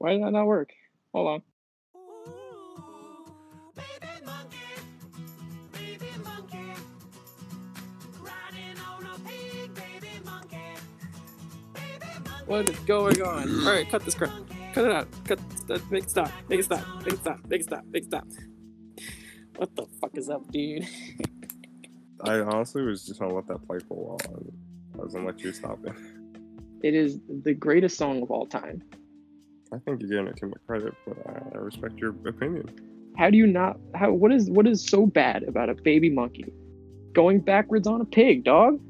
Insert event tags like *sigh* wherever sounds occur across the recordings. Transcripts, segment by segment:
Why did that not work? Hold on. Baby monkey, baby monkey, riding on a pig, baby monkey, baby monkey. What is going on? All right, cut this crap. Cut it out. Cut. That. Make it stop. Make it stop. Make it stop. Make it stop. Make it stop. What the fuck is up, dude? *laughs* I honestly was just gonna let that play for a while. I was gonna let you stop it. It is the greatest song of all time. I think you're giving it too much credit, but I, I respect your opinion. How do you not? How? What is? What is so bad about a baby monkey going backwards on a pig, dog?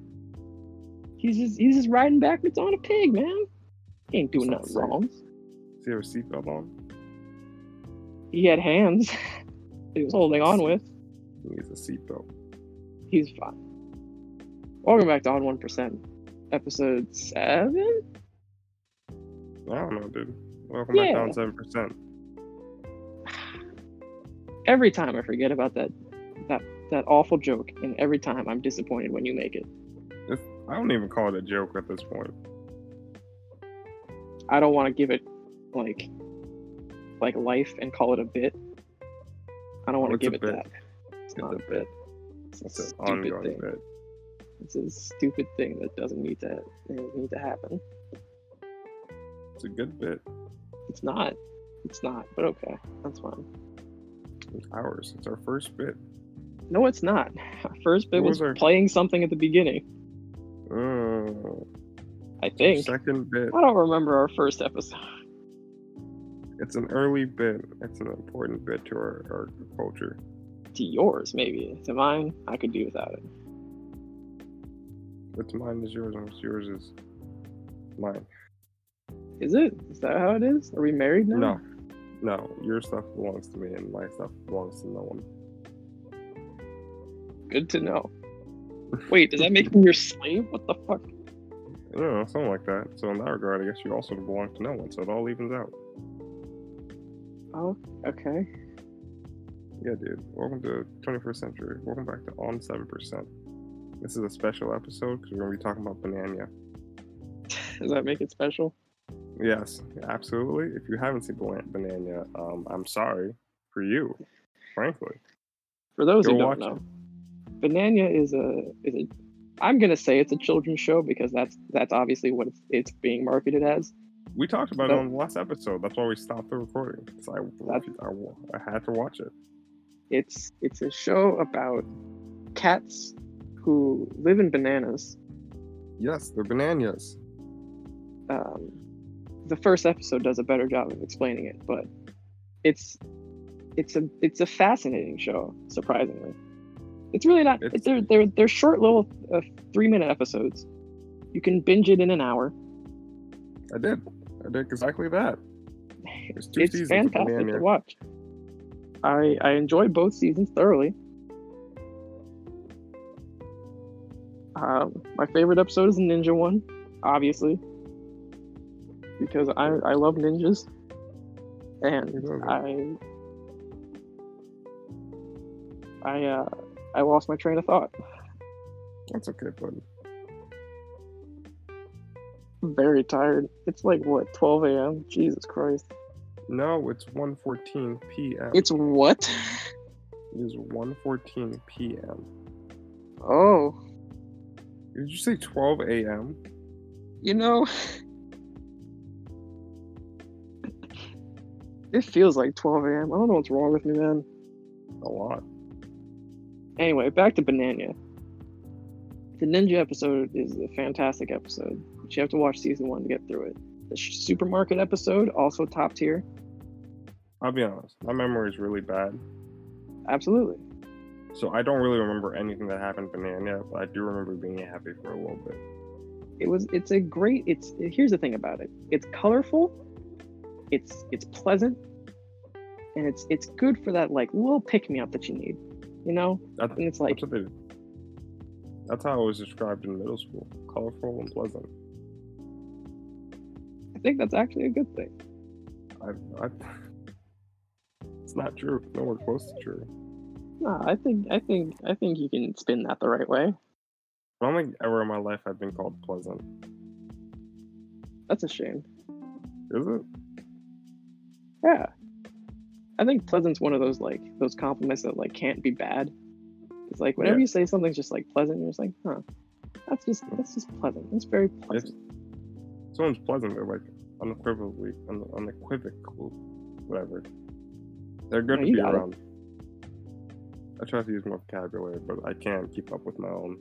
He's just he's just riding backwards on a pig, man. He ain't doing nothing safe. wrong. Does he have a seatbelt on? He had hands. *laughs* he was holding on with. He needs a seatbelt. He's fine. Welcome back to Odd One Percent, episode seven. I don't know, dude. Welcome Yeah. back down seven percent. Every time I forget about that that that awful joke, and every time I'm disappointed when you make it. I don't even call it a joke at this point. I don't want to give it like like life and call it a bit. I don't want to What's give it bit? that. It's It's not a a bit. It's a an stupid ongoing thing. bit. It's a stupid thing that doesn't need to need to happen. It's a good bit. It's not. It's not. But okay, that's fine. It's ours. It's our first bit. No, it's not. Our first bit What was was our- playing something at the beginning. Oh, I think. second bit. I don't remember our first episode. It's an early bit. It's an important bit to our, our culture. To yours, maybe. To mine, I could do without it. What's mine is yours, and what's yours is mine. Is it? Is that how it is? Are we married now? No, no, your stuff belongs to me, and my stuff belongs to no one. Good to know. Wait, does that make me your slave? What the fuck? I don't know, something like that. So in that regard, I guess you also belong to no one. So it all evens out. Oh, okay. Yeah, dude. Welcome to 21st century. Welcome back to On Seven Percent. This is a special episode because we're gonna be talking about Banana. *laughs* Does that make it special? Yes, absolutely. If you haven't seen Banana, um, I'm sorry for you, frankly. For those Go who don't know, Banana is a is a. I'm gonna say it's a children's show because that's that's obviously what it's, it's being marketed as. We talked about it on the last episode. That's why we stopped the recording. I, I, I had to watch it. It's it's a show about cats who live in bananas. Yes, they're bananas. Um, the first episode does a better job of explaining it, but it's it's a it's a fascinating show. Surprisingly, it's really not. It's- they're they're they're short little uh, three minute episodes. You can binge it in an hour. I did. I did exactly that. There's two it's seasons fantastic to watch. I I enjoyed both seasons thoroughly. Um, my favorite episode is the ninja one, obviously, because I I love ninjas, and love I I uh I lost my train of thought. That's okay, bud. I'm very tired. It's like what 12 a.m. Jesus Christ! No, it's 1:14 p.m. It's what? It is 1:14 p.m. Oh, Did you say 12 a.m.? you know, *laughs* it feels like 12 a.m. I don't know what's wrong with me, man. A lot. Anyway, back to Banana. The ninja episode is a fantastic episode, but you have to watch season one to get through it. The sh- supermarket episode, also top tier. I'll be honest. My memory is really bad, Absolutely. so I don't really remember anything that happened Banana, but I do remember being happy for a little bit. It was. It's a great. It's here's the thing about it. It's colorful. It's it's pleasant, and it's it's good for that like little pick me up that you need. You know, That, and it's like that's they. That's how it was described in middle school: colorful and pleasant. I think that's actually a good thing. I, I, it's not true. Nowhere close to true. No, I think I think I think you can spin that the right way. I don't think ever in my life I've been called pleasant. That's a shame. Is it? Yeah. I think pleasant's one of those like those compliments that like can't be bad. It's like whenever Yeah. you say something's just like pleasant, you're just like, huh. That's just that's just pleasant. It's very pleasant. Someone's pleasant. They're like unequivocally, un- unequivocal, whatever. They're good No, to be got it. around. I try to use more vocabulary, but I can't keep up with my own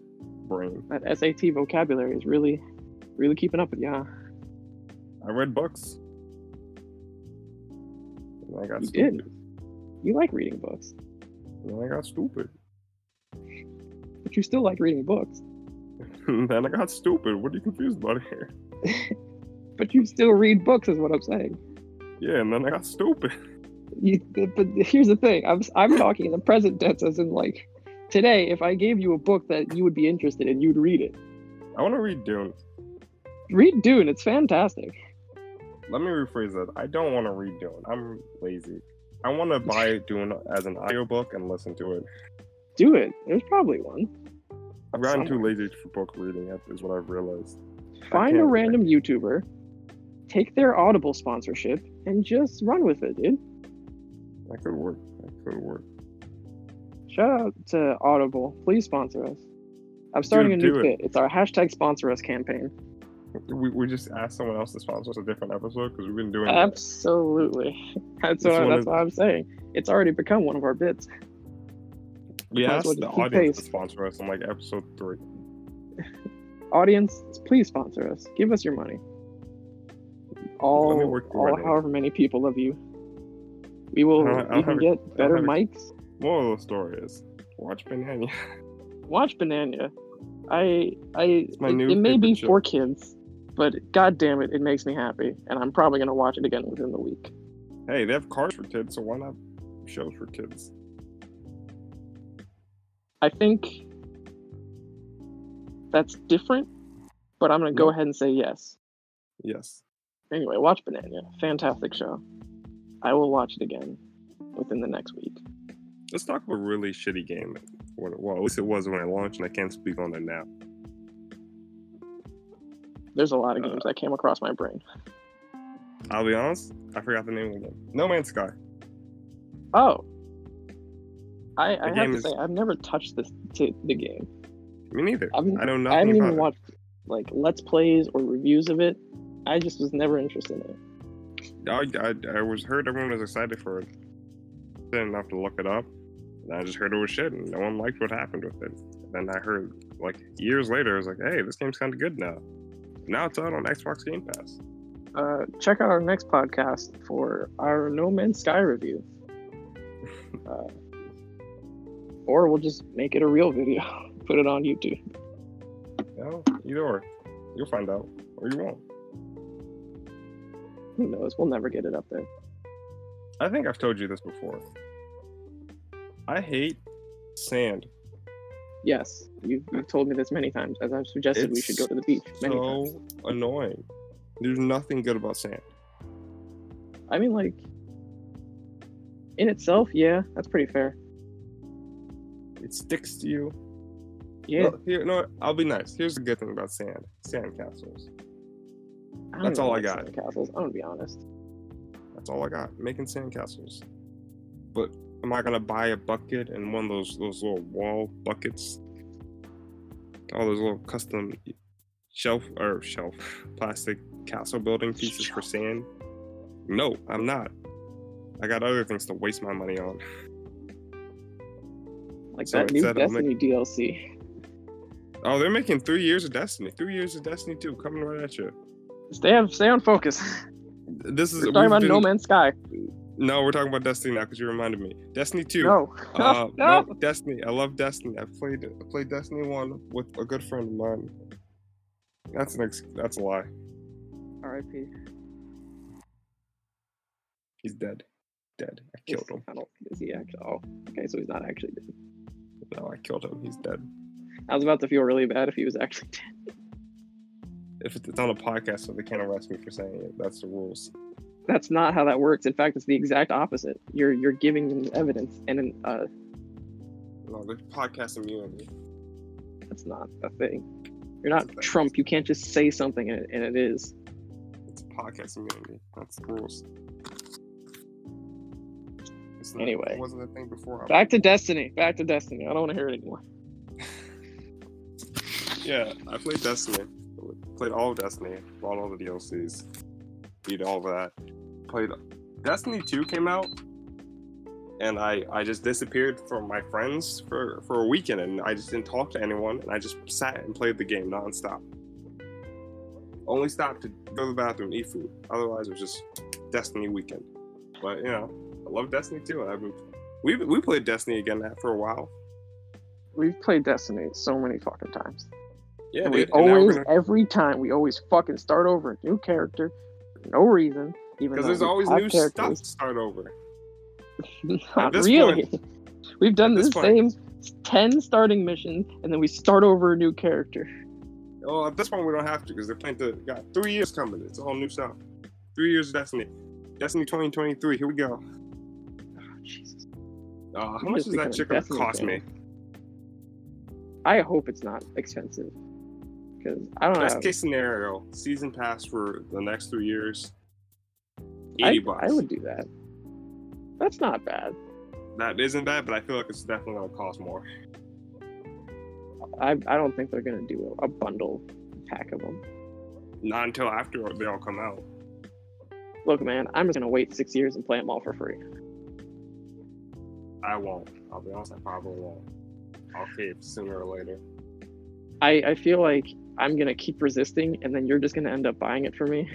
brain. That SAT vocabulary is really, really keeping up with you. Huh? I read books. And I got You stupid. did. You like reading books, And then I got stupid. but you still like reading books. *laughs* *laughs* then I got stupid. What are you confused about here? *laughs* But you still read books, is what I'm saying. Yeah, and then I got stupid. You, but here's the thing: I'm I'm talking in the present tense, as in like today. If I gave you a book that you would be interested in, you'd read it. I want to read Dune. Read Dune; it's fantastic. Let me rephrase that. I don't want to read Dune. I'm lazy. I want to buy Dune as an audiobook and listen to it. Do it. There's probably one. I've gotten too lazy for book reading, is what I've realized. Find a random YouTuber, take their Audible sponsorship, and just run with it, dude. That could work. That could work. Shout out to Audible. Please sponsor us. I'm starting Dude, a new do it. bit. It's our hashtag sponsor us campaign. We, we just asked someone else to sponsor us a different episode because we've been doing. Absolutely. *laughs* That's what, that's is- what I'm saying. It's already become one of our bits. We might as well asked the audience to sponsor us in like episode three. Audience, please sponsor us. Give us your money. All, all however many people of you. We will I don't- I don't can have a- get better have a- mics. Moral of the story is watch Banana. Watch Banana. I I it, it may be show. for kids, but god damn it, it makes me happy. And I'm probably gonna watch it again within the week. hey, they have cars for kids, so why not shows for kids? I think that's different, but I'm gonna go Yeah. ahead and say yes. Yes. Anyway, watch Banana. Fantastic show. I will watch it again within the next week. Let's talk about a really shitty game. Well, at least it was when I launched, and I can't speak on it now. There's a lot of Uh, games that came across my brain. I'll be honest, I forgot the name of the game. No Man's Sky. Oh, I, I have to is- say I've never touched this the game. Me neither. I've- I know I haven't even it. watched like let's plays or reviews of it. I just was never interested in it. I, I, I was heard everyone was excited for it. Didn't have to look it up. And I just heard it was shit, and no one liked what happened with it. And Then I heard like years later, I was like, "Hey, this game's kind of good now." Now it's out on Xbox Game Pass. Uh, check out our next podcast for our No Man's Sky review. *laughs* Uh, or we'll just make it a real video, *laughs* put it on YouTube. No, either or, you'll find out, or you won't. Who knows? We'll never get it up there. I think I've told you this before. I hate sand. Yes, you've, you've told me this many times, as I've suggested we should go to the beach many times. so annoying. There's nothing good about sand. I mean, like, in itself, yeah, that's pretty fair. It sticks to you. Yeah, Well, here, no, I'll be nice. Here's the good thing about sand: sand castles. I don't that's even all I like got. Castles. I'm gonna be honest. That's all I got. Making sand castles. But am I gonna buy a bucket and one of those those little wall buckets? All those little custom shelf or shelf *laughs* plastic castle building pieces for sand? No, I'm not. I got other things to waste my money on. Like So that new I'll make- Destiny DLC. Oh, they're making three years of Destiny. Three years of Destiny 2 coming right at you. Stay on, stay on focus. This is We're talking about been- No Man's Sky. No, we're talking about Destiny now because you reminded me. Destiny 2. No, Uh, *laughs* no. no, Destiny. I love Destiny. I played I played Destiny one with a good friend of mine. That's an ex- that's a lie. R.I.P. He's dead. Dead. I killed him. I don't. Is he actually? Oh, okay. So he's not actually dead. No, I killed him. He's dead. I was about to feel really bad if he was actually *laughs* dead. If it's it's on a podcast, so they can't arrest me for saying it. That's the rules. That's not how that works. In fact, it's the exact opposite. You're you're giving them evidence, and an, uh, No, the podcast immunity. that's not a thing. You're not thing. Trump. You can't just say something and it, and it is. It's podcast immunity. That's the rules. It's not- Anyway. it wasn't a thing before. Back to Destiny. Back to Destiny. I don't want to hear it anymore. *laughs* Yeah, I played Destiny. Played all of Destiny. Bought all the DLCs. Beat all of that. Played Destiny 2 came out, and I I just disappeared from my friends for for a weekend, and I just didn't talk to anyone, and I just sat and played the game nonstop. Only stopped to go to the bathroom and eat food. Otherwise, it was just Destiny weekend. But you know, I love Destiny too. I've been, we we played Destiny again for a while. We've played Destiny so many fucking times. Yeah, and we dude, and now we're always, gonna- every time, we always fucking start over a new character, for no reason. Because there's always new stuff to start over. *laughs* Not really. *laughs* We've done the point- same ten starting missions, and then we start over a new character. Well, at this point, we don't have to because they're playing to got three years coming. It's all new stuff. Three years of Destiny. Destiny 2023. Here we go. Oh, Jesus. Uh, how much does that chicken cost fan. me? I hope it's not expensive, because I don't know. Best have. case scenario: season pass for the next three years. Eighty I, bucks. I would do that. That's not bad. That isn't bad, but I feel like it's definitely gonna cost more. I I don't think they're gonna do a, a bundle pack of them. Not until after they all come out. Look, man, I'm just gonna wait six years and play them all for free. I won't. I'll be honest. I probably won't. I'll cave sooner or later. I I feel like I'm gonna keep resisting, and then you're just gonna end up buying it for me.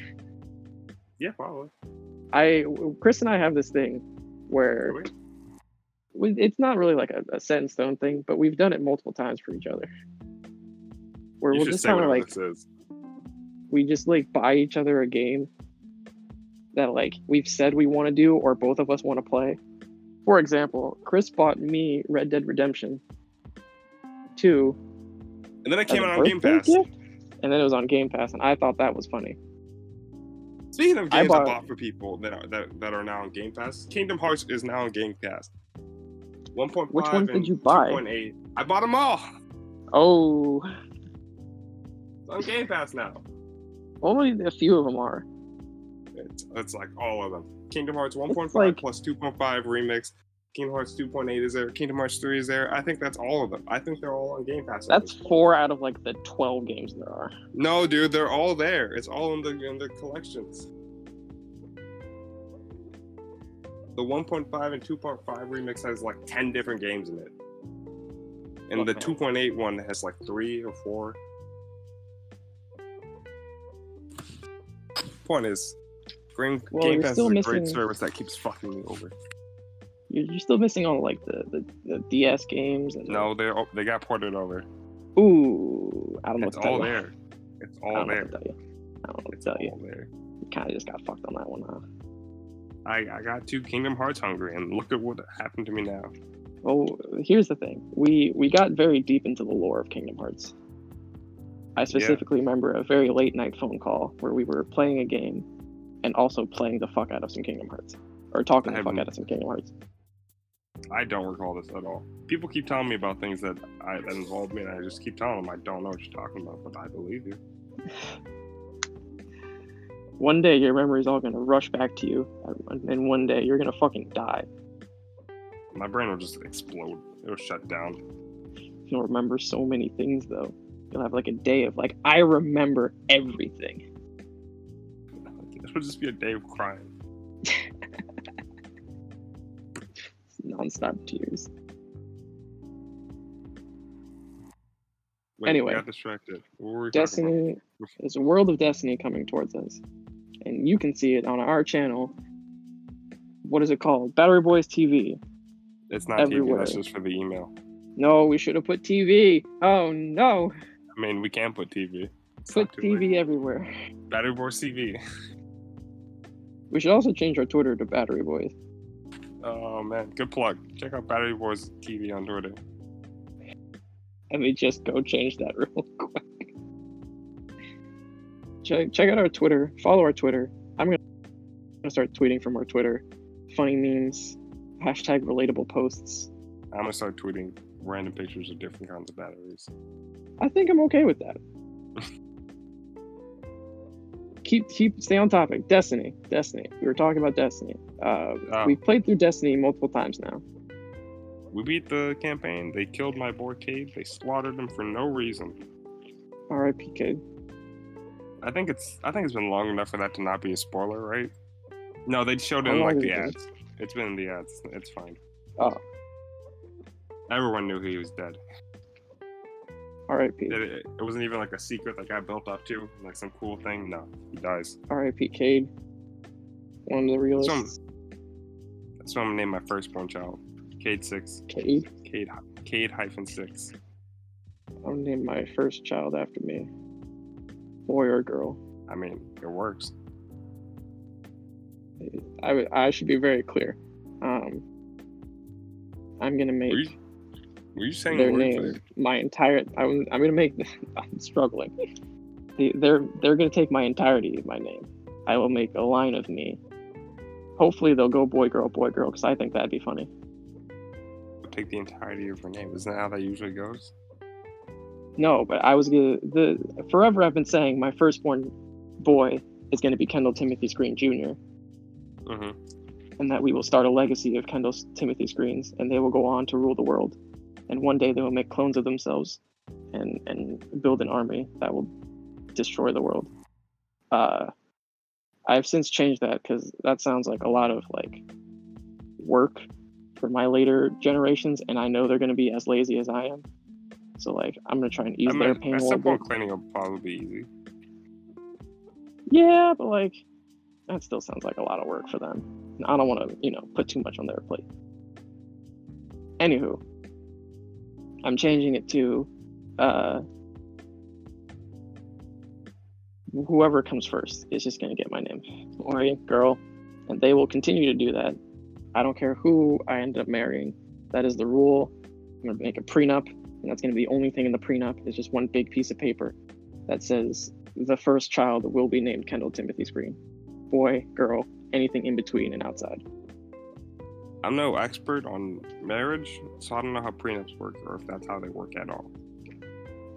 Yeah, probably. I Chris and I have this thing where we, it's not really like a, a set in stone thing, but we've done it multiple times for each other. Where You we'll just kind of like we just like buy each other a game that like we've said we want to do or both of us want to play. For example, Chris bought me Red Dead Redemption 2 And then it came out on Game Pass. gift, and then it was on Game Pass, and I thought that was funny. Speaking of games I bought- bought, for people that are that, that are now on Game Pass, Kingdom Hearts is now on Game Pass. 1.5 Which ones did you buy? 2.8. I bought them all. Oh, It's on Game Pass now. only a few of them are. It's, it's like all of them. Kingdom Hearts 1.5 like- plus 2.5 remix. Kingdom Hearts 2.8 is there. Kingdom Hearts 3 is there. I think that's all of them. I think they're all on Game Pass. That's four out of like the 12 games there are. No, dude, they're all there. It's all in the in the collections. The 1.5 and 2.5 remix has like 10 different games in it. And the 2.8 one has like three or four. Point is, Game, Well, Game Pass is a great service that keeps fucking me over. You're, you're still missing all like the, the, the DS games and No, they they got ported over. Ooh, I don't know It's what to tell all there. It's I all don't know there. what to tell you. I don't know what to tell you. all there. You kind of just got fucked on that one, huh? I, I got two Kingdom Hearts hungry, and look at what happened to me now. Well, here's the thing. We we got very deep into the lore of Kingdom Hearts. I specifically remember a very late night phone call where we were playing a game and also playing the fuck out of some Kingdom Hearts. Or talking I the fuck out of some Kingdom Hearts. I don't recall this at all. People keep telling me about things that I that involve me, and I just keep telling them I don't know what you're talking about, but I believe you. *sighs* One day your memory's all gonna rush back to you, and one day you're gonna fucking die. My brain will just explode. It'll shut down. You'll remember so many things though. You'll have like a day of like, I remember everything. *laughs* It'll just be a day of crying. Non-stop tears. Wait, Anyway. we got distracted. What were we talking Destiny there's a world of Destiny coming towards us. And you can see it on our channel. What is it called? Battery Boys TV. It's not everywhere. TV. That's just for the email. No, we should have put TV. Oh no. I mean, we can put TV. It's Put too late. TV everywhere. Battery Boys TV. We should also change our Twitter to Battery Boys. Oh man, good plug. Check out Battery Boys TV on Twitter. Let me just go change that *laughs* real quick. Check, check out our Twitter. Follow our Twitter. I'm gonna, gonna start tweeting from our Twitter. Funny memes, hashtag relatable posts. I'm gonna start tweeting random pictures of different kinds of batteries. I think I'm okay with that. *laughs* keep keep stay on topic. Destiny, Destiny. We were talking about Destiny. Uh, Oh. we've played through Destiny multiple times now. We beat the campaign. They killed my boy Cade. They slaughtered him for no reason. R.I.P. Kid. I think it's I think it's been long enough for that to not be a spoiler, right? No, they showed it in like the ads. It's been in the ads. It's fine. Oh, Everyone knew he was dead. R.I.P. It, it, wasn't even like a secret that got built up to, like some cool thing. No, he dies. R.I.P. Cade. One of the realists. Some- That's what I'm gonna name my firstborn child. Cade six. Cade. Cade Cade hyphen six. I'll name my first child after me. Boy or girl. I mean, it works. I, I should be very clear. Um, I'm gonna make Were you, saying their name my entire. I'm, I'm gonna make. *laughs* I'm struggling. They- They're they're gonna take my entirety of my name. I will make a line of me. Hopefully they'll go boy girl boy girl because I think that'd be funny. Take the entirety of her name. Isn't that how that usually goes? No, but I was gonna the forever I've been saying my firstborn boy is gonna be Kendall Timothy Screen Jr. Mm-hmm. and that we will start a legacy of Kendall Timothy Screens, and they will go on to rule the world. And one day they will make clones of themselves, and and build an army that will destroy the world. Uh, I've since changed that because that sounds like a lot of like work for my later generations, and I know they're going to be as lazy as I am. So like, I'm gonna try and ease I their mean, pain some little bit. point, cleaning will probably be easy. Yeah, but like that still sounds like a lot of work for them. And I don't want to, you know, put too much on their plate. Anywho, I'm changing it to uh whoever comes first is just gonna get my name. Boy, girl. And they will continue to do that. I don't care who I end up marrying. That is the rule. I'm gonna make a prenup, and that's gonna be the only thing in the prenup. It's just one big piece of paper that says the first child will be named Kendall Timothy Screen. Boy, girl, anything in between and outside. I'm no expert on marriage, so I don't know how prenups work or if that's how they work at all.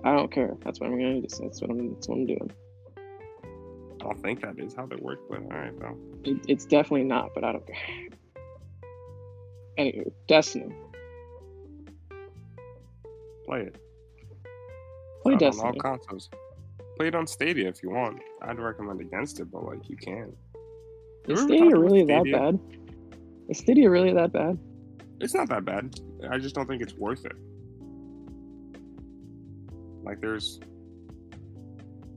I don't care. That's what I'm gonna do. That's what I'm. That's what I'm doing. I don't think that is how they work, but all right, though. It, it's definitely not, but I don't care. Anywho, Destiny. Play it. Play Out Destiny. on all consoles. Play it on Stadia if you want. I'd recommend against it, but like you can. Is Stadia really that bad? Is Stadia really that bad? It's not that bad. I just don't think it's worth it. Like there's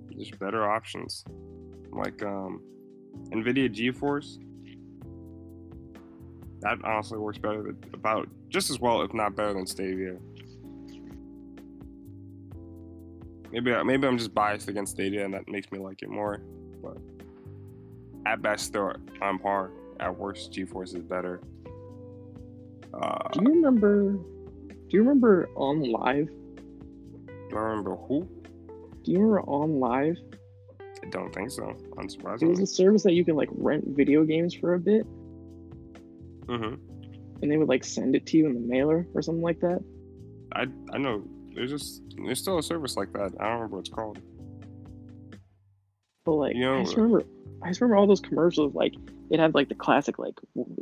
there's better options. Like um Nvidia GeForce. That honestly works better than, about just as well, if not better than Stadia. Maybe maybe I'm just biased against Stadia and that makes me like it more. But at best they're on par. At worst, GeForce is better. Uh, Do you remember? Do you remember OnLive? do I remember who? Do you remember OnLive? I don't think so. it was a service that you can like rent video games for a bit, hmm and they would like send it to you in the mailer or something like that. I I know. There's just there's still a service like that. I don't remember what it's called. Like, You know- I just remember, I just remember all those commercials. Like, it had like the classic like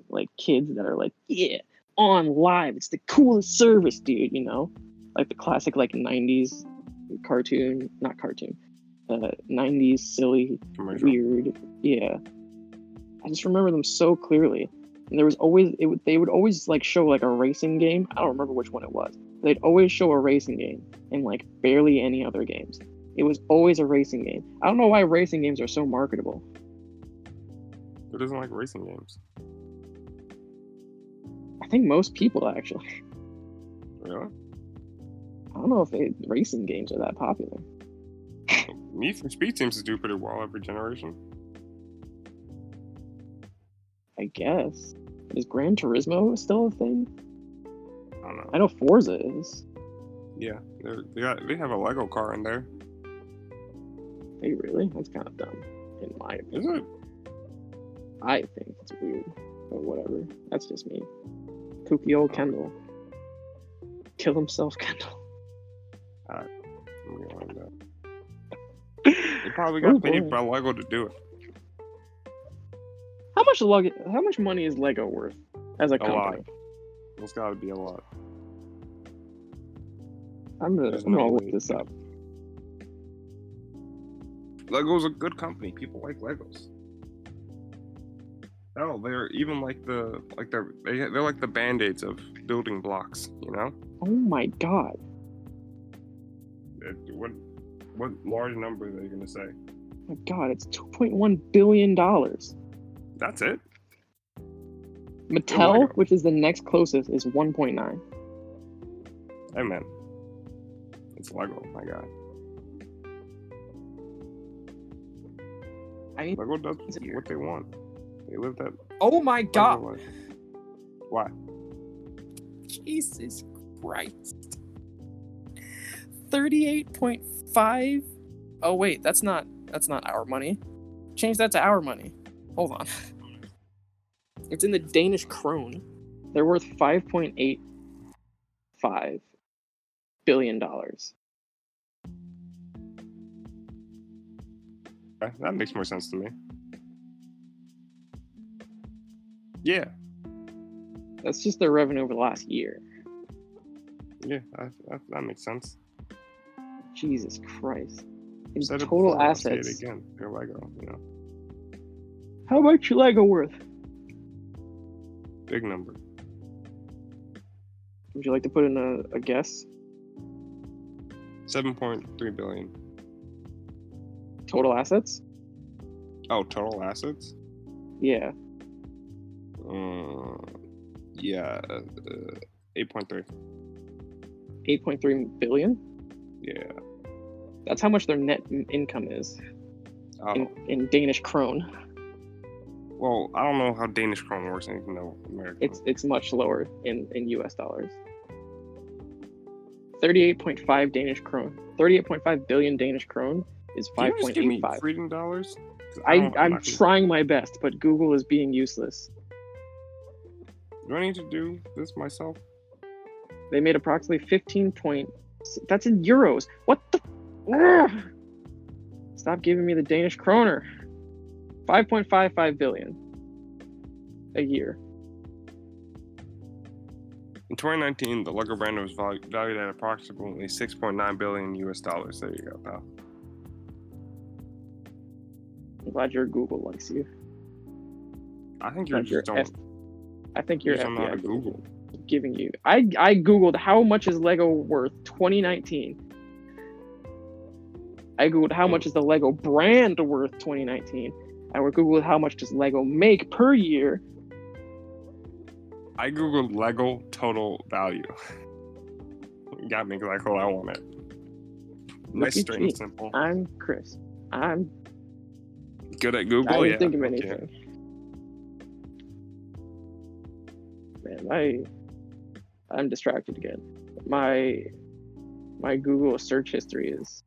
like kids that are like, yeah, OnLive, it's the coolest service, dude. You know, like the classic like '90s cartoon, not cartoon, uh, '90s silly, Commercial. weird. Yeah, I just remember them so clearly. And there was always it would they would always like show like a racing game. I don't remember which one it was. They'd always show a racing game and like barely any other games. It was always a racing game. I don't know why racing games are so marketable. Who doesn't like racing games? I think most people actually. Really? I don't know if they, racing games are that popular. *laughs* Need for Speed seems to do pretty well every generation. I guess. Is Gran Turismo still a thing? I don't know. I know Forza is. Yeah, they got they have a Lego car in there. They really? That's kind of dumb, in my opinion. Is it? I think it's weird, but whatever. That's just me. Kooky old Kendall. Kill himself, Kendall. I'm gonna. They probably got Oh, paid by Lego to do it. How much Lego? How much money is Lego worth as a A company? lot. It's got to be a lot. I'm gonna, I'm gonna look this up. Lego's a good company. People like Legos. Hell, they're even like the like they're they, they're like the band-aids of building blocks. You know, Oh my god. It- what what large number are you gonna say? My god, it's 2.1 billion dollars. That's it. Mattel, oh Lego. which is the next closest, is 1.9. Hey man, it's Lego. My God, I mean, Lego does what they want. They live that. Oh my god. life. Why? Jesus Christ. 38.5 Oh wait, that's not that's not our money. Change that to our money. Hold on. *laughs* It's in the Danish krone. they're worth 5.85 billion dollars. That makes more sense to me. Yeah, That's just their revenue over the last year. yeah, that, that, that makes sense. Jesus Christ. In Said total before, I'll say it assets. again. They're Lego, you know, How much Lego worth? big number. Would you like to put in a, a guess? Seven point three billion. Total assets? Oh, total assets? Yeah. Uh, yeah, uh, eight point three. 8.3 billion? Yeah. That's how much their net income is Oh, in, in Danish krone. well, I don't know how Danish krone works. To American. It's it's much lower in, in US dollars. 38.5 Danish krone. 38.5 billion Danish krone is Can you me 5.85. freedom dollars? I, don't- I'm trying my best, but Google is being useless. Do I need to do this myself? They made approximately 15 point. That's in euros. What the? Ugh. Stop giving me the Danish kroner. 5.55 billion a year. In 2019, the Lego brand was valued at approximately 6.9 billion US dollars. There you go, pal. I'm glad your Google likes you. I think you're just don't. F- I think your you just don't know how to FBI Google. giving you. I I googled how much is Lego worth 2019. I googled how much is the Lego brand worth 2019. I would Google how much does Lego make per year. I googled Lego total value. *laughs* Got me exactly what I wanted. Nice, straight, and simple. I'm Chris. I'm Good at Google. I didn't yeah. think of anything. Man, I I'm distracted again. My my Google search history is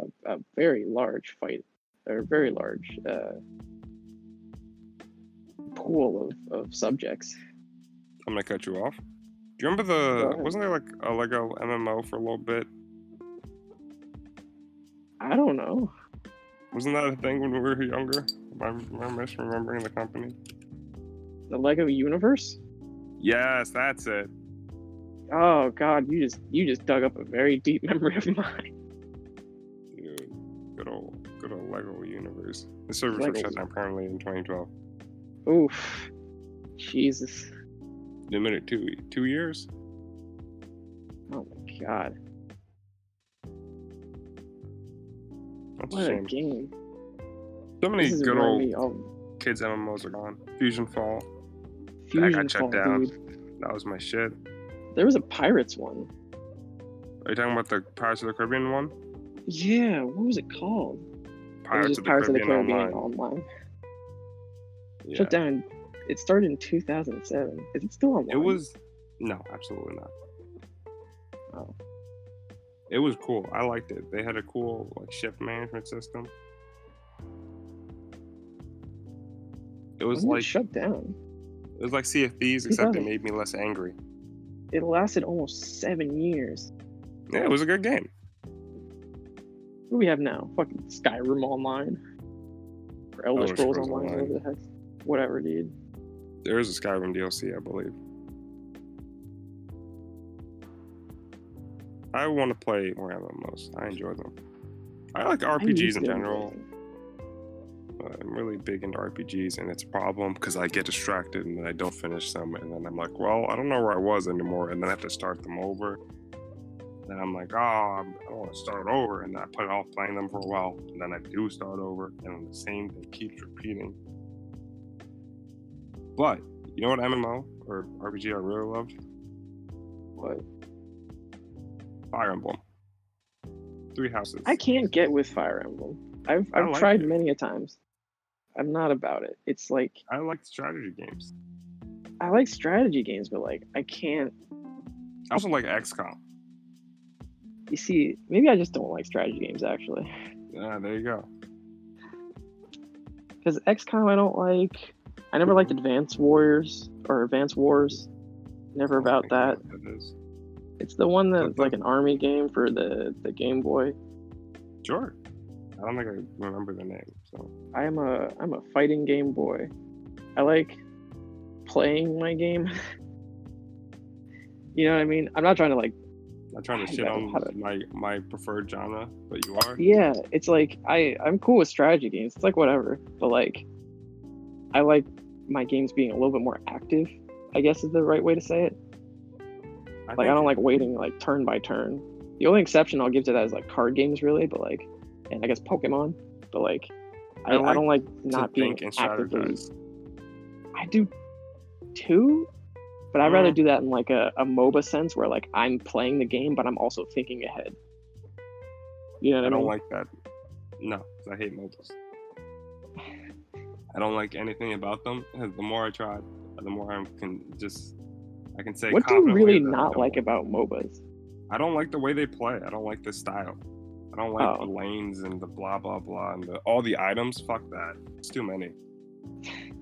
a, a very large fight or very large uh, pool of, of subjects. I'm gonna cut you off. Do you remember the? Wasn't there like a Lego MMO for a little bit? I don't know. Wasn't that a thing when we were younger? Am I, am I misremembering the company? The Lego universe? Yes, that's it. Oh god, you just you just dug up a very deep *laughs* memory of mine. Dude, good old, good old Lego universe. The servers were Legos. shut down permanently in 2012. Oof. Jesus. They made it two two years. Oh my god. That's What a game. So many good old of kids MMOs are gone. Fusion Fall, Fusion shut Fall, down. dude. that was my shit. There was a Pirates one. Are you talking about the Pirates of the Caribbean one? Yeah, what was it called? Pirates it of the Pirates of the Caribbean Online. online. Yeah. Shut down. It started in 2007. Is it still online? It was no, absolutely not. Oh. It was cool. I liked it. They had a cool like ship management system. It was When did it like shut down. it was like Sea of Thieves, except it made me less angry. It lasted almost seven years. Yeah, it was a good game. What do we have now? Fucking Skyrim Online. Or Elder oh, Elder Scrolls, Scrolls Online, Online. whatever the heck. Whatever, dude. There is a Skyrim DLC, I believe. I want to play more MMOs. I enjoy them. I like RPGs used in general. Uh, I'm really big into RPGs, and it's a problem because I get distracted and then I don't finish them, and then I'm like, well, I don't know where I was anymore, and then I have to start them over. Then I'm like, oh, I'm, I want to start over, and I put off playing them for a while, and then I do start over, and the same thing keeps repeating. But you know what MMO or RPG I really loved? What? Fire Emblem. Three Houses. I can't get with Fire Emblem. I've I've like tried it. many a times. I'm not about it. It's like I like strategy games. I like strategy games, but like I can't. I also like XCOM. You see, maybe I just don't like strategy games actually. Yeah, there you go. Because XCOM I don't like. I never liked Advanced Warriors or Advanced Wars. Never about that. That. It's the one that's like an army game for the the Game Boy. Sure. I don't think I remember the name. So I am a I'm a fighting Game Boy. I like playing my game. *laughs* you know what I mean? I'm not trying to like I'm not trying to I shit on to- my my preferred genre, but you are. yeah, it's like I I'm cool with strategy games. It's like whatever, but like I like my games being a little bit more active. I guess is the right way to say it. Like I don't like waiting like turn by turn. The only exception I'll give to that is like card games, really. But like, and I guess Pokemon. But like, I, I I, like don't like not being actively. I do too, but I'd rather Mm. do that in like a, a MOBA sense where like I'm playing the game, but I'm also thinking ahead. You know what I, I don't like that. No, I hate MOBAs. I don't like anything about them. *laughs* The more I try, the more I can just I can say. what do you really not like about MOBAs? I don't like the way they play. I don't like the style. I don't like Oh. the lanes and the blah blah blah and the, all the items. Fuck that. It's too many. *laughs*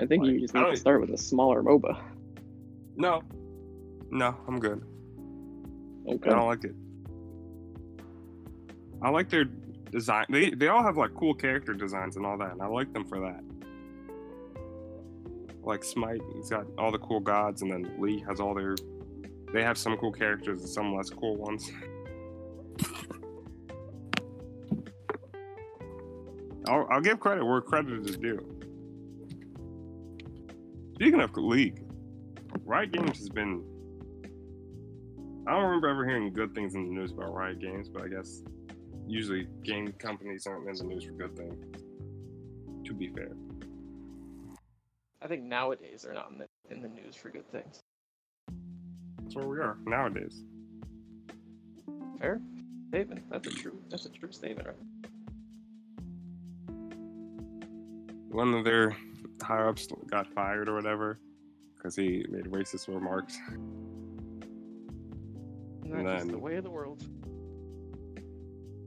I think you just need to start with a smaller MOBA. No, no, I'm good. Okay. I don't like it. I like their design. They they all have like cool character designs and all that, and I like them for that. Like Smite, he's got all the cool gods, and then Lee has all their. They have some cool characters and some less cool ones. *laughs* I'll, I'll give credit where credit is due. Speaking of League, Riot Games has been I don't remember ever hearing good things in the news about Riot Games, but I guess usually game companies aren't in the news for good things. To be fair, I think nowadays they're not in the, in the news for good things. that's where we are nowadays. Fair statement. That's a true. That's a true statement, right? One of their higher ups got fired or whatever because he made racist remarks. And that's And just the way of the world.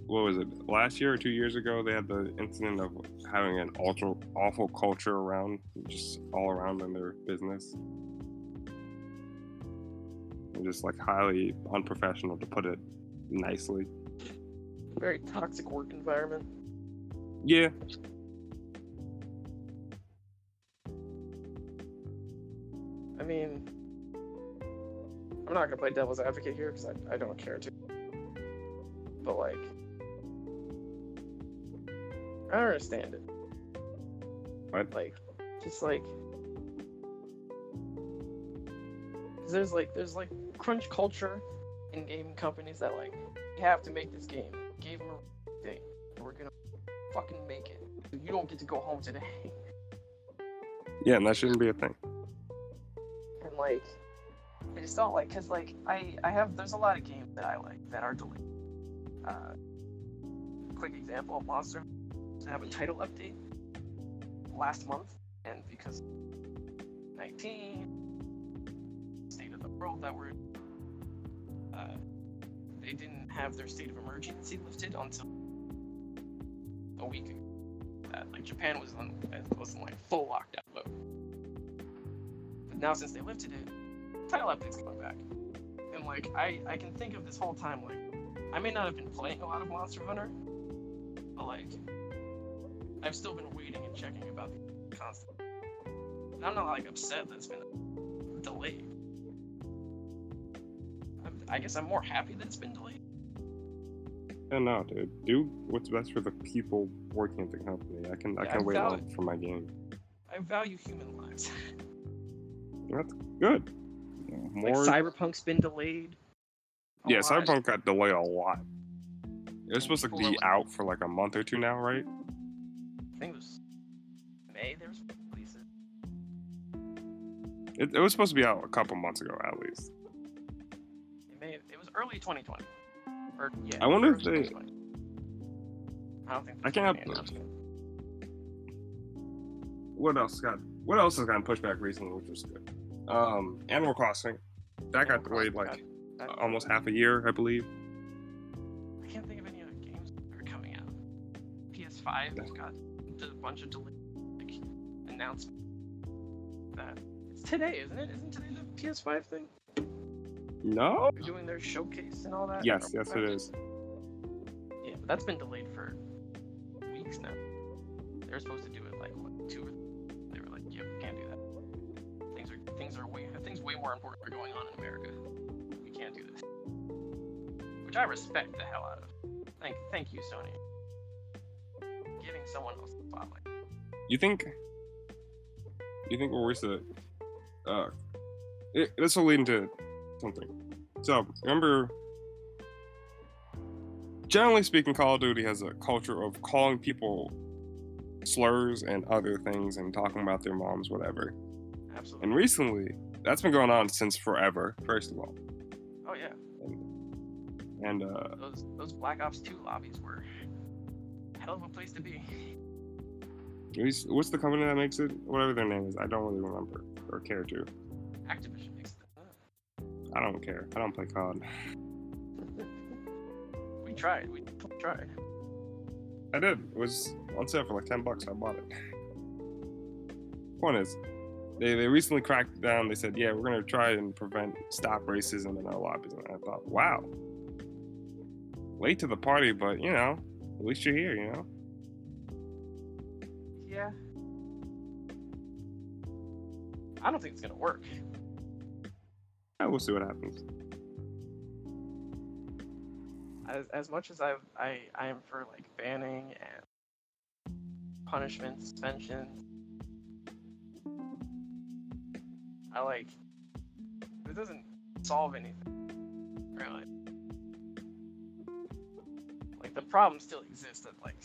What was it? Last year or two years ago, they had the incident of having an ultra awful culture around, just all around in their business. And Just like highly unprofessional, to put it nicely. Very toxic work environment. Yeah, I mean, I'm not gonna play devil's advocate here because I, I don't care to. But like, I don't understand it. What? Like, just like, cause there's like there's like crunch culture in game companies that like we have to make this game. Gave them a thing. We're gonna fucking make it. You don't get to go home today. yeah, and that shouldn't be a thing. and like I just don't like because like I I have there's a lot of games that I like that are deleted. Uh, quick example: Monster Hunter have a title update last month, and because 19 state of the world that we're uh, they didn't have their state of emergency lifted until a week ago. Uh, like Japan was on was in like full lockdown mode. But now since they lifted it, title update's coming back. And like I, I can think of this whole time like I may not have been playing a lot of Monster Hunter, but like, I've still been waiting and checking about the constantly. And I'm not like upset that it's been delayed. I'm, I guess I'm more happy that it's been delayed. Yeah, no, dude. Do what's best for the people working at the company. I can I can I wait valid- long for my game. I value human lives. *laughs* That's good. like More. Cyberpunk's been delayed. a yeah, lot. Cyberpunk got delayed a lot. It was supposed to be out for like a month or two now, right? I think it was May. There was releases. It, it was supposed to be out a couple months ago at least. It may. It was early 2020. Or yeah. I wonder if they- I don't think. I can't-. What else got? What else has gotten pushed back recently, which was good? Um, Animal Crossing. That got delayed like got- almost half a year, I believe. I can't think of any other games that are coming out. PS5 has got a bunch of delayed like, announcements. That it's today, isn't it? Isn't today the PS5 thing? No. They're doing their showcase and all that. Yes, yes, it is. Yeah, but that's been delayed for weeks now. They were supposed to do it like what, two or they were like, yeah, we can't do that. Things are things are way things way more important are going on in America. We can't do this. Which I respect the hell out of. Thank thank you, Sony. Someone else the spotlight. You think? You think at? Uh, it, this will lead into something. So remember, generally speaking, Call of Duty has a culture of calling people slurs and other things and talking about their moms, whatever. Absolutely. And recently, that's been going on since forever. First of all, oh yeah, and uh, those those Black Ops 2 lobbies were hell of a place to be. what's what's the company that makes it? Whatever their name is, I don't really remember or care to. Activision makes it. I don't care. I don't play COD. We tried. We tried. I did. It was on sale for like ten bucks. I bought it. Point is, they they recently cracked down. They said, yeah, we're gonna try and prevent stop racism in our lobbies. And I thought, wow, late to the party, but you know, at least you're here. You know. Yeah. I don't think it's gonna work. Yeah, we'll see what happens. As, as much as I I I am for like banning and punishment, suspension, I like it doesn't solve anything. Really. The problem still exists that like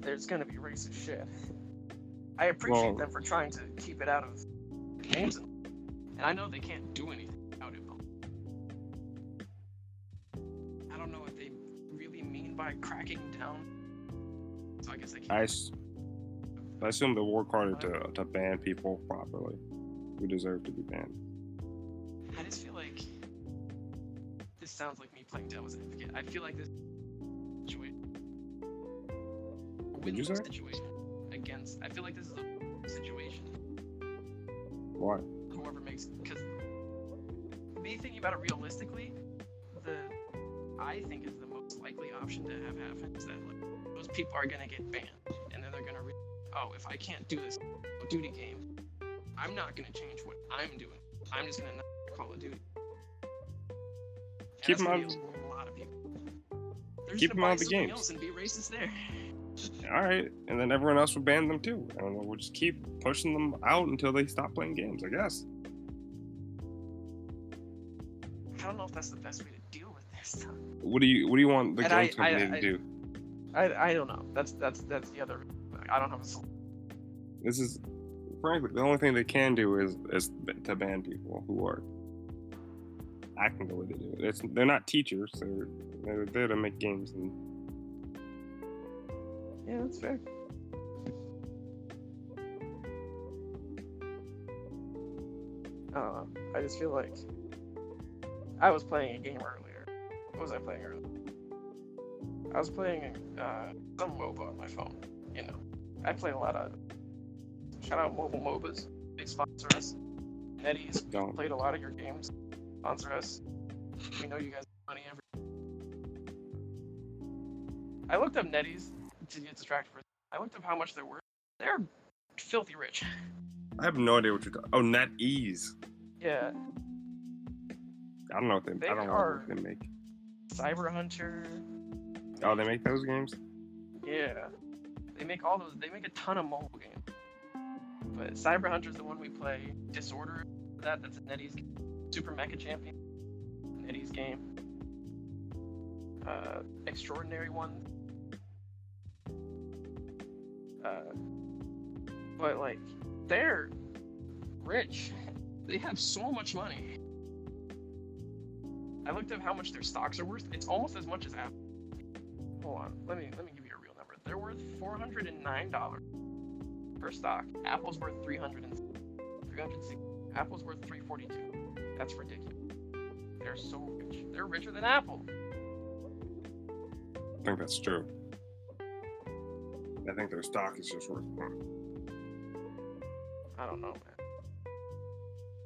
there's gonna be racist shit. I appreciate Well- them for trying to keep it out of games and and I know they can't do anything about it, but I don't know what they really mean by cracking down. So I guess I can't. I, s- I assume they'll work harder to to ban people properly who deserve to be banned. I just feel like this sounds like me playing devil's advocate. I feel like this situation, a win-lose situation against. I feel like this is a situation. Why? Whoever makes because me thinking about it realistically, the I think is the most likely option to have happen is that like those people are gonna get banned, and then they're gonna re- oh if I can't do this Duty game, I'm not gonna change what I'm doing. I'm just gonna not Call of Duty. And Keep that's 'em gonna out- be A lot of people. They're just Keep 'em gonna buy out of the games. and be racist there. *laughs* All right, and then everyone else will ban them too. I don't know. We'll just keep pushing them out until they stop playing games. I guess. I don't know if that's the best way to deal with this. What do you What do you want the And game I- company I- to do? I, I don't know. That's that's that's the other. I don't have a solution. This is, frankly, the only thing they can do is is to ban people who are acting can go with it. It's they're not teachers. They're they're there to make games and Yeah, that's fair. I. I just feel like I was playing a game earlier. What was I playing earlier? I was playing uh, some MOBA on my phone. You know, I play a lot of. Shout out mobile MOBAs. They sponsor us. Don't. played a lot of your games. Sponsor us. We know you guys money every. I looked up NetEase to get distracted for. I looked up how much they're worth. They're filthy rich. I have no idea what you're talking. Oh, NetEase. Yeah. I don't know what they. they I don't know what they make. Cyber Hunter. Oh, they make those games. Yeah, they make all those. They make a ton of mobile games. But Cyber Hunter is the one we play. Disorder. That that's a NetEase game. Super Mecha Champion, Eddie's game. Uh, Extraordinary One. Uh, but like, they're rich. They have so much money. I looked up how much their stocks are worth. It's almost as much as Apple. Hold on, let me let me give you a real number. They're worth four hundred and nine dollars per stock. Apple's worth three hundred and three hundred sixty. Apple's worth three forty two. That's ridiculous. They're so rich. They're richer than Apple. I think that's true. I think their stock is just worth more. I don't know, man.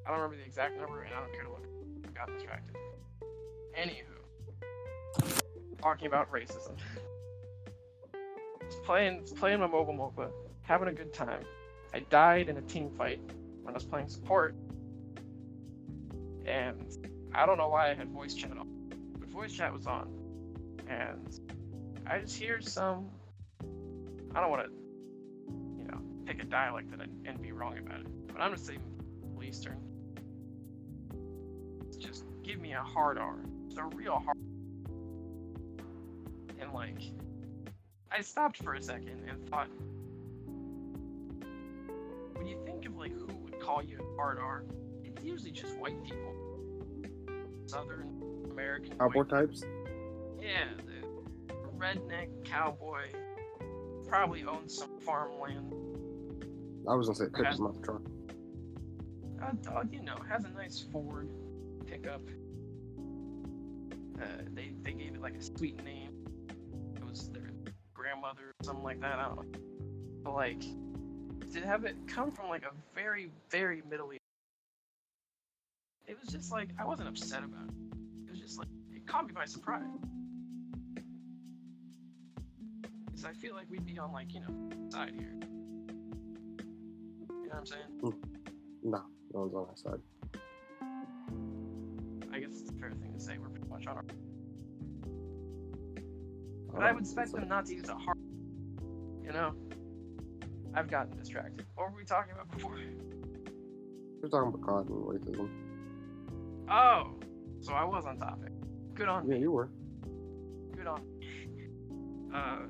I don't remember the exact number, and I don't care to look. I got distracted. Anywho, talking about racism. Just playing, just playing my mobile MOBA, having a good time. I died in a team fight when I was playing support, and I don't know why I had voice chat on, but voice chat was on, and I just hear some. I don't want to, you know, pick a dialect I, and be wrong about it, but I'm just saying Middle Eastern. Just give me a hard R, just a real hard. And like, I stopped for a second and thought, when you think of like who would call you a hard R, it's usually just white people, Southern American. Cowboy white types. yeah, the redneck cowboy probably owns some farmland. I was gonna say them up truck. A dog, you know, has a nice Ford pickup. Uh, they they gave it like a sweet name. It was their grandmother or something like that. I don't know. But like, to have it come from like a very very Middle it was just like I wasn't upset about it. It was just like it caught me by surprise. Because I feel like we'd be on like you know side here. You know what I'm saying? Hmm. No, no one's on our side. I guess it's a fair thing to say. We're pretty much on our. Oh, but I would expect them not to use a hard. You know, I've gotten distracted. What were we talking about before? We're talking about and racism. Oh, so I was on topic. Good on Yeah, me. you were. Good on. Uh,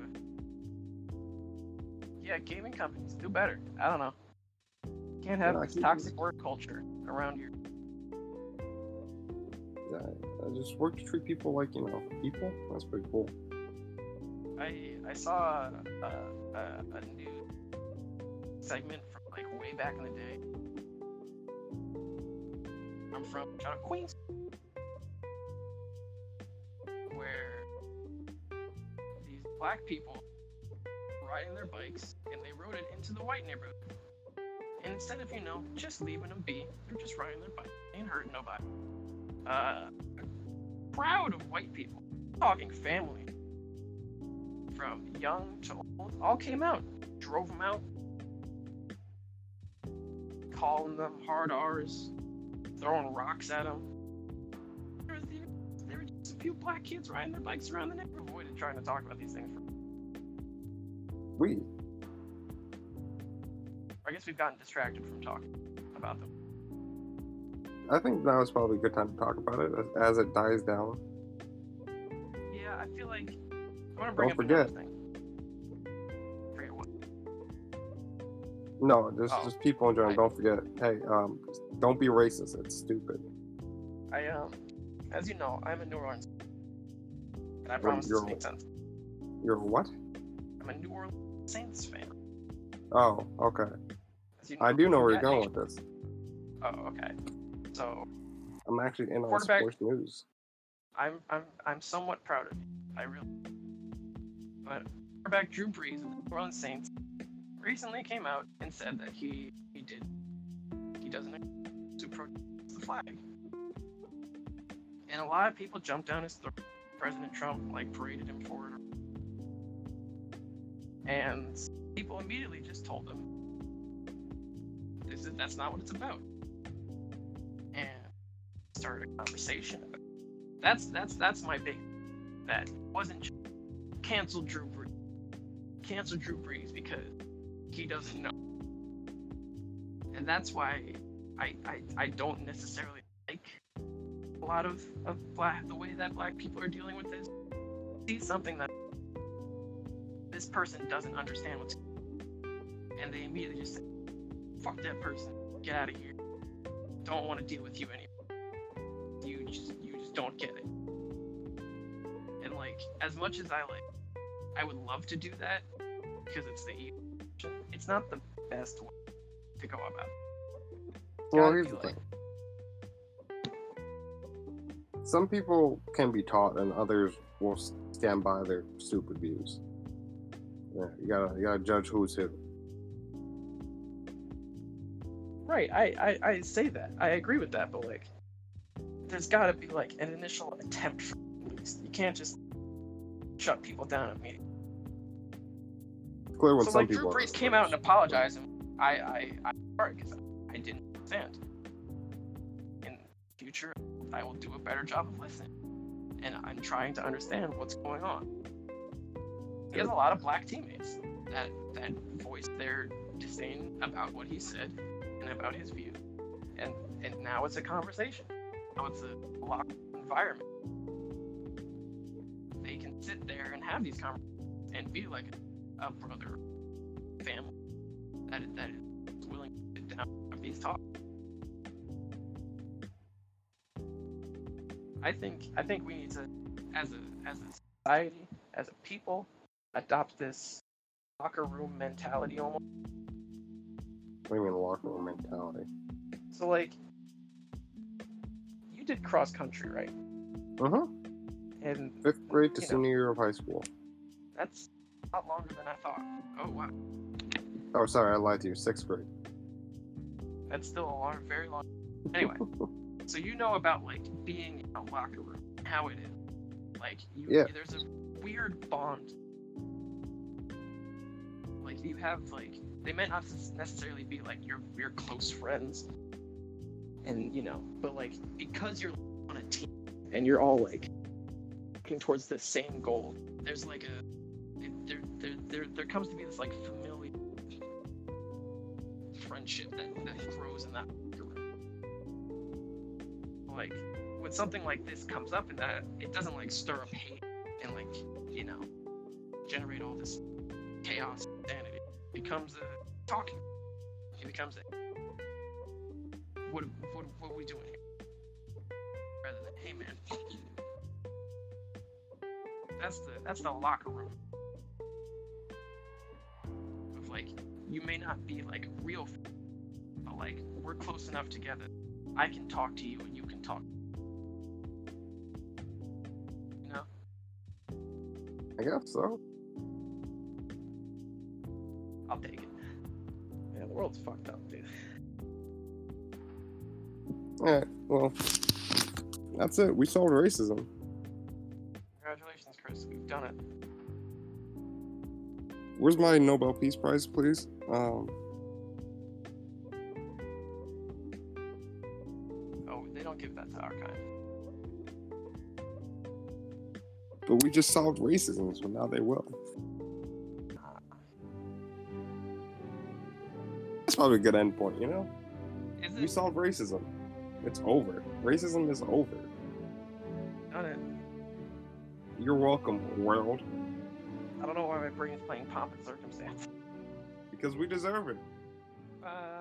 yeah, gaming companies do better. I don't know. Can't have Yeah, this toxic work culture around here. Yeah, I just work to treat people like you know people. That's pretty cool. I I saw a, a, a new segment from like way back in the day. From Queens, where these black people riding their bikes and they rode it into the white neighborhood. And instead of you know just leaving them be, they're just riding their bike, ain't hurting nobody. Uh, crowd of white people, talking family, from young to old, all came out, drove them out, calling them hard R's, throwing rocks at them. There, was, there were just a few black kids riding their bikes around the neighborhood. Avoided trying to talk about these things. We. I guess we've gotten distracted from talking about them. I think now is probably a good time to talk about it as, as it dies down. Yeah, I feel like I want to bring Don't up another forget. thing. No, just Oh. just people in general. Don't forget. Hey, um, don't be racist. It's stupid. I um, as you know, I'm a New Orleans, and I promise you're- makes sense. You're what? I'm a New Orleans Saints fan. Oh, okay. You I do know where you're going nation- with this. Oh, okay. So I'm actually in on sports news. I'm I'm I'm somewhat proud of you. I really. But quarterback Drew Brees of the New Orleans Saints recently came out and said that he he did he doesn't to protest the flag, and a lot of people jumped down his throat. President Trump like paraded him for it. and people immediately just told him, "This is that's not what it's about," and started a conversation. About it. That's that's that's my big. That wasn't canceled cancel Drew Brees. Cancel Drew Brees because he doesn't know, and that's why I I, I don't necessarily like a lot of, of black the way that black people are dealing with this. See something that this person doesn't understand what's and they immediately just say, fuck that person, get out of here. Don't want to deal with you anymore. You just you just don't get it. And like as much as I like I would love to do that because it's the it's not the best way to go about it. Well, here's the like- thing. Some people can be taught, and others will stand by their stupid views. Yeah, you gotta you gotta judge who's who. Right, I, I, I say that. I agree with that, but like, there's got to be like an initial attempt for at least. You can't just shut people down at me. It's clear when So some like Drew people. are Brees came out and apologized, and I, I, I'm sorry because I didn't understand. In future, I will do a better job of listening, and I'm trying to understand what's going on. He has a lot of black teammates that that voiced their disdain about what he said and about his view, and and now it's a conversation. Now it's a locked environment. They can sit there and have these conversations and be like a brother, family that is, that is willing to sit down and these talks. I think I think we need to, as a as a society, as a people, adopt this locker room mentality almost. What do you mean locker room mentality? So like, you did cross country, right? Uh huh. And Fifth grade to You know. senior year of high school. that's lot longer than I thought. Oh wow, Oh, sorry, I lied to you. Sixth grade. that's still a long, very long. Anyway, *laughs* so you know about like being in a locker room, how it is. Like you, Yeah. there's a weird bond. Like you have like they might not necessarily be like your your close friends, and you know, but like because you're on a team and you're all like working towards the same goal, there's like a there there comes to be this like familiar friendship that that grows in that. Like when something like this comes up and that it doesn't like stir up hate and like you know generate all this chaos and. It becomes a talking. It becomes a what what what are we doing here? Rather than hey man. That's the that's the locker room. Of like you may not be like real, but like we're close enough together. I can talk to you and you can talk. You know. I guess so. I'll take it. Yeah, the world's fucked up, dude. Yeah. Well, that's it. We solved racism. Congratulations, Chris. We've done it. Where's my Nobel Peace Prize, please? Um, Oh, they don't give that to our kind. but we just solved racism, so now they will. That's probably a good end point, you know? Is We solved racism. It's over. Racism is over. Done it. You're welcome, world, I don't know why my brain is playing pomp and circumstance. because we deserve it. Uh,